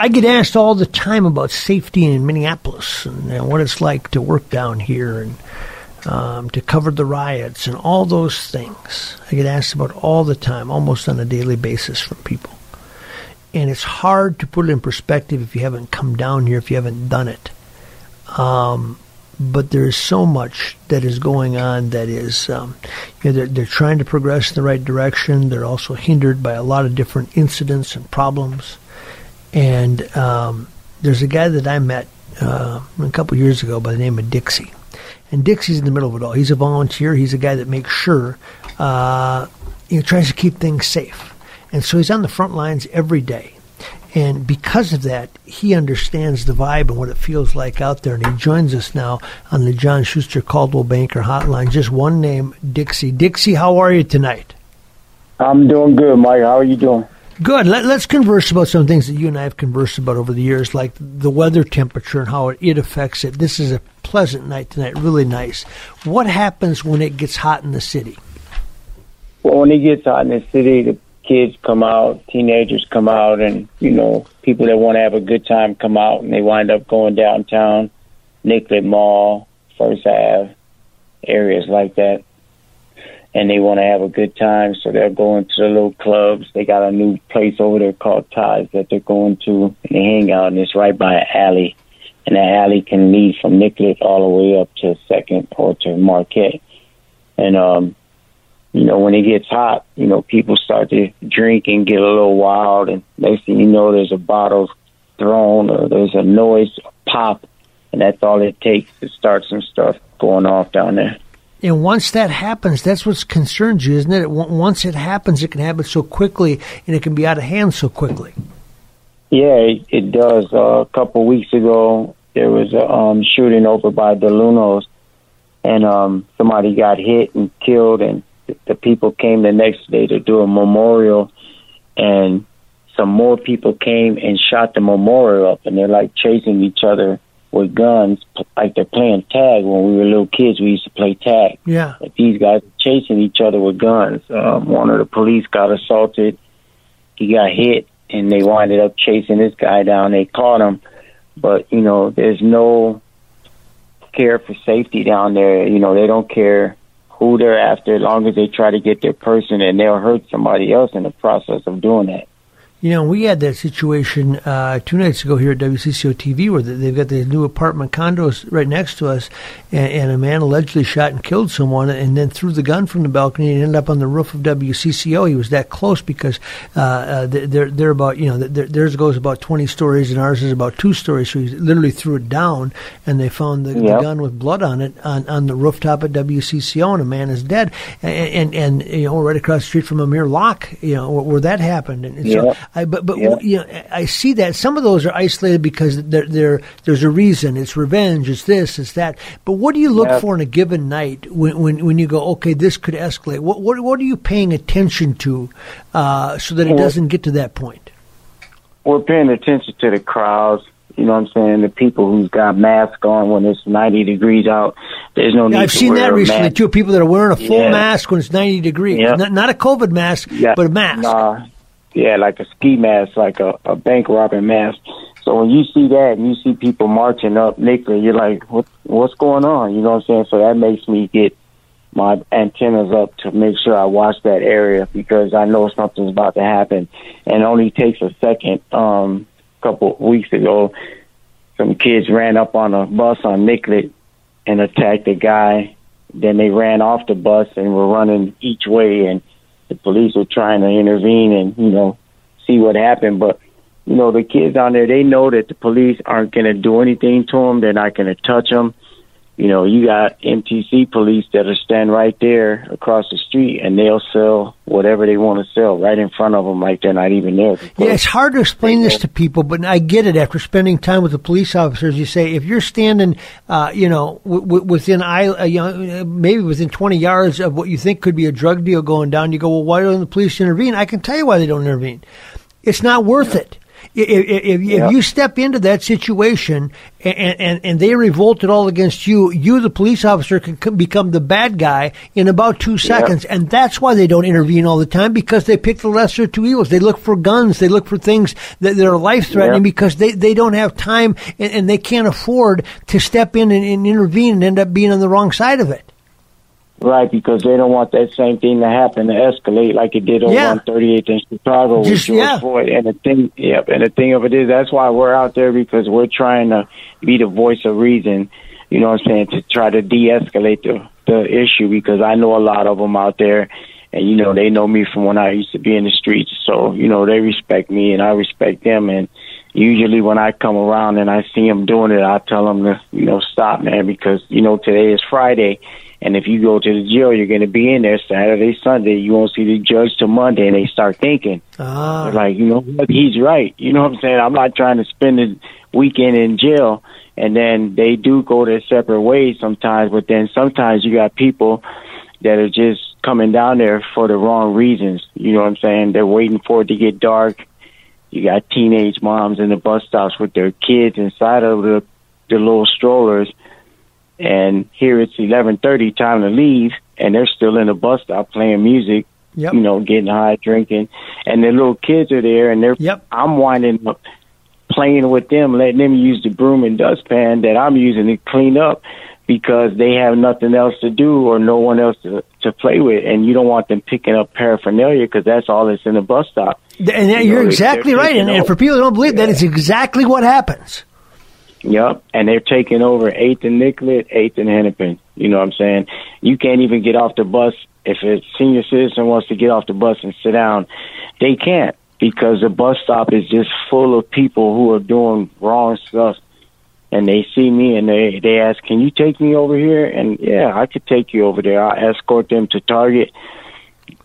I get asked all the time about safety in Minneapolis and, and what it's like to work down here and um, to cover the riots and all those things. I get asked about all the time, almost on a daily basis from people. And it's hard to put it in perspective if you haven't come down here, if you haven't done it. Um, but there is so much that is going on that is, um, you know, they're, they're trying to progress in the right direction. They're also hindered by a lot of different incidents and problems. And um, there's a guy that I met uh, a couple years ago by the name of Dixie. And Dixie's in the middle of it all. He's a volunteer. He's a guy that makes sure, uh, know, tries to keep things safe. And so he's on the front lines every day. And because of that, he understands the vibe and what it feels like out there. And he joins us now on the John Schuster Coldwell Banker Hotline. Just one name, Dixie. Dixie, how are you tonight? I'm doing good, Mike. How are you doing? Good. Let, us converse about some things that you and I have conversed about over the years, like the weather temperature and how it, it affects it. This is a pleasant night tonight, really nice. What happens when it gets hot in the city? Well, when it gets hot in the city, the kids come out, teenagers come out, and you know, people that want to have a good time come out, and they wind up going downtown, Nicollet Mall, First Ave, areas like that and they want to have a good time, so they're going to the little clubs. They got a new place over there called Ties that they're going to, and they hang out, and it's right by an alley, and that alley can lead from Nicollet all the way up to Second or to Marquette, and um, you know when it gets hot, you know people start to drink and get a little wild, and next thing you know, there's a bottle thrown or there's a noise pop, and that's all it takes to start some stuff going off down there. And once that happens, that's what concerns you, isn't it? Once it happens, it can happen so quickly, and it can be out of hand so quickly. Yeah, it, it does. Uh, a couple weeks ago, there was a um, shooting over by the DeLuno's, and um, somebody got hit and killed, and the people came the next day to do a memorial, and some more people came and shot the memorial up, and they're like chasing each other with guns, like they're playing tag. When we were little kids, we used to play tag. Yeah. But these guys chasing each other with guns. Um, one of the police got assaulted. He got hit, and they winded up chasing this guy down. They caught him, but you know, there's no care for safety down there. You know, they don't care who they're after as long as they try to get their person, and they'll hurt somebody else in the process of doing that. You know, we had that situation uh, two nights ago here at WCCO TV where they've got these new apartment condos right next to us, and, and, a man allegedly shot and killed someone and then threw the gun from the balcony and ended up on the roof of WCCO. He was that close because uh, uh, they're, they're about, you know, theirs goes about 20 stories and ours is about two stories. So he literally threw it down and they found the, yep. the gun with blood on it on, on the rooftop at WCCO and a man is dead. And, and, and you know, right across the street from Amir Locke, you know, where, where that happened. And yep. so I, but but yeah. you know, I see that some of those are isolated because they're, they're, there's a reason. It's revenge. It's this. It's that. But what do you look yeah. for in a given night when, when when you go, okay, this could escalate? What what what are you paying attention to uh, so that it doesn't get to that point? We're paying attention to the crowds. You know what I'm saying? The people who's got masks on when it's 90 degrees out. There's no need I've seen that recently mask. too. People that are wearing a full yeah. mask when it's 90 degrees. Not, not, a COVID mask, yeah. but a mask. Nah, yeah, like a ski mask, like a, a bank robbing mask. So when you see that and you see people marching up Nicollet, you're like, what, what's going on? You know what I'm saying? So that makes me get my antennas up to make sure I watch that area because I know something's about to happen. And it only takes a second. Um, a couple of weeks ago, some kids ran up on a bus on Nicollet and attacked a guy. Then they ran off the bus and were running each way and the police were trying to intervene and you know see what happened. But you know the kids down there, they know that the police aren't going to do anything to them. They're not going to touch them. You know, you got MTC police that'll stand right there across the street and they'll sell whatever they want to sell right in front of them, like they're not even there. Yeah, it's hard to explain this to people, but I get it. After spending time with the police officers, you say if you're standing, uh, you know, w- w- within I, uh, you know, maybe within 20 yards of what you think could be a drug deal going down, you go, well, why don't the police intervene? I can tell you why they don't intervene. It's not worth it. If, if, if you step into that situation and, and, and they revolted all against you, you, the police officer, can become the bad guy in about two seconds. And that's why they don't intervene all the time because they pick the lesser of two evils. They look for guns. They look for things that, that are life threatening because they, they don't have time and, and, they can't afford to step in and, and intervene and end up being on the wrong side of it. Right, because they don't want that same thing to happen to escalate like it did over Yeah. on 38th in Chicago with Just- George yeah. Floyd. And the thing, yep, and the thing of it is, that's why we're out there because we're trying to be the voice of reason. You know what I'm saying? To try to de-escalate the the issue because I know a lot of them out there, and you know they know me from when I used to be in the streets. So you know they respect me and I respect them. And usually when I come around and I see them doing it, I tell them to you know stop, man, because you know today is Friday. And if you go to the jail, you're going to be in there Saturday, Sunday. You won't see the judge till Monday, and they start thinking, Ah. like, you know? He's right. You know what I'm saying? I'm not trying to spend the weekend in jail. And then they do go their separate ways sometimes, but then sometimes you got people that are just coming down there for the wrong reasons. You know what I'm saying? They're waiting for it to get dark. You got teenage moms in the bus stops with their kids inside of the the little strollers and here it's 11:30 time to leave and they're still in the bus stop playing music Yep. you know getting high drinking and the little kids are there and they're Yep. I'm winding up playing with them letting them use the broom and dustpan that I'm using to clean up because they have nothing else to do or no one else to to play with and you don't want them picking up paraphernalia because that's all that's in the bus stop And you you're they- exactly right. And, and for people who don't believe that, Yeah. it's exactly what happens. Yep, and they're taking over 8th and Nicollet, 8th and Hennepin. You know what I'm saying? You can't even get off the bus. If a senior citizen wants to get off the bus and sit down, they can't because the bus stop is just full of people who are doing wrong stuff. And they see me and they they ask, "Can you take me over here?" And yeah, I could take you over there. I'll escort them to Target.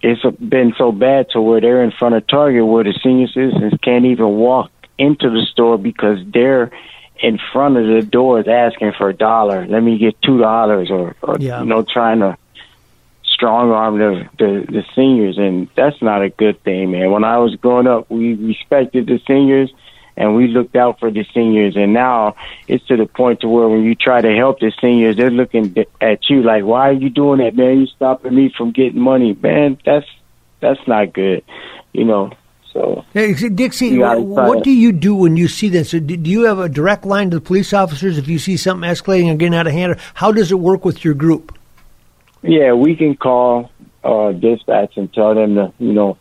It's been so bad to where they're in front of Target where the senior citizens can't even walk into the store because they're in front of the doors asking for a dollar. Let me get two dollars, or, or Yeah. you know, trying to strong arm the, the the seniors, and that's not a good thing, man. When I was growing up, we respected the seniors and we looked out for the seniors, and now it's to the point to where when you try to help the seniors, they're looking at you like, "Why are you doing that, man? You're stopping me from getting money, man? That's that's not good, you know." So Hey, Dixie, You gotta wh- try what do you do when you see this? Do do you have a direct line to the police officers if you see something escalating or getting out of hand? Or how does it work with your group? Yeah, we can call uh, dispatch and tell them to, you know,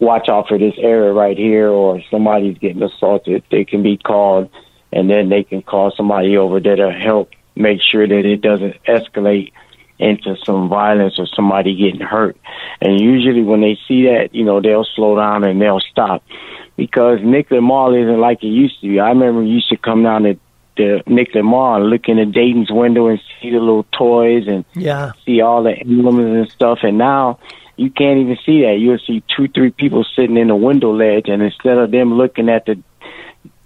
watch out for this area right here, or somebody's getting assaulted. They can be called, and then they can call somebody over there to help make sure that it doesn't escalate into some violence or somebody getting hurt. And usually, when they see that, you know, they'll slow down and they'll stop because Nicollet Mall isn't like it used to be. I remember we used to come down to the Nicollet Mall and look in the Dayton's window and see the little toys and Yeah. see all the emblems and stuff. And now you can't even see that. You'll see two, three people sitting in the window ledge, and instead of them looking at the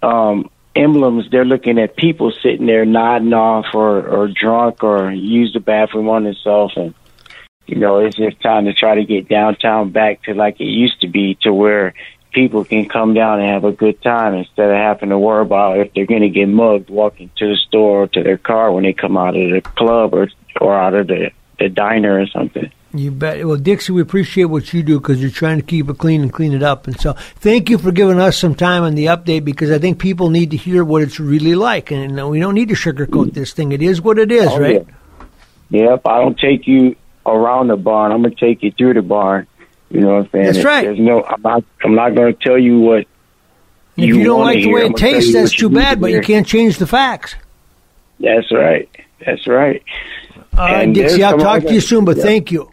um, emblems, they're looking at people sitting there nodding off or, or drunk or use the bathroom on themselves. And you know, it's just time to try to get downtown back to like it used to be, to where people can come down and have a good time instead of having to worry about if they're going to get mugged walking to the store or to their car when they come out of the club or or out of the the diner or something. You bet. Well, Dixie, we appreciate what you do because you're trying to keep it clean and clean it up. And so, thank you for giving us some time on the update because I think people need to hear what it's really like. And we don't need to sugarcoat this thing. It is what it is, Oh, right? yeah. Yep, I don't take you around the barn. I'm gonna take you through the barn. You know what I'm saying? That's right. There's no. I'm not. I'm not gonna tell you what. If you, don't like the hear. way it tastes, that's too bad, to but you can't change the facts. That's right. That's right. All right, And Dixie, I'll talk to you soon, but yeah. thank you.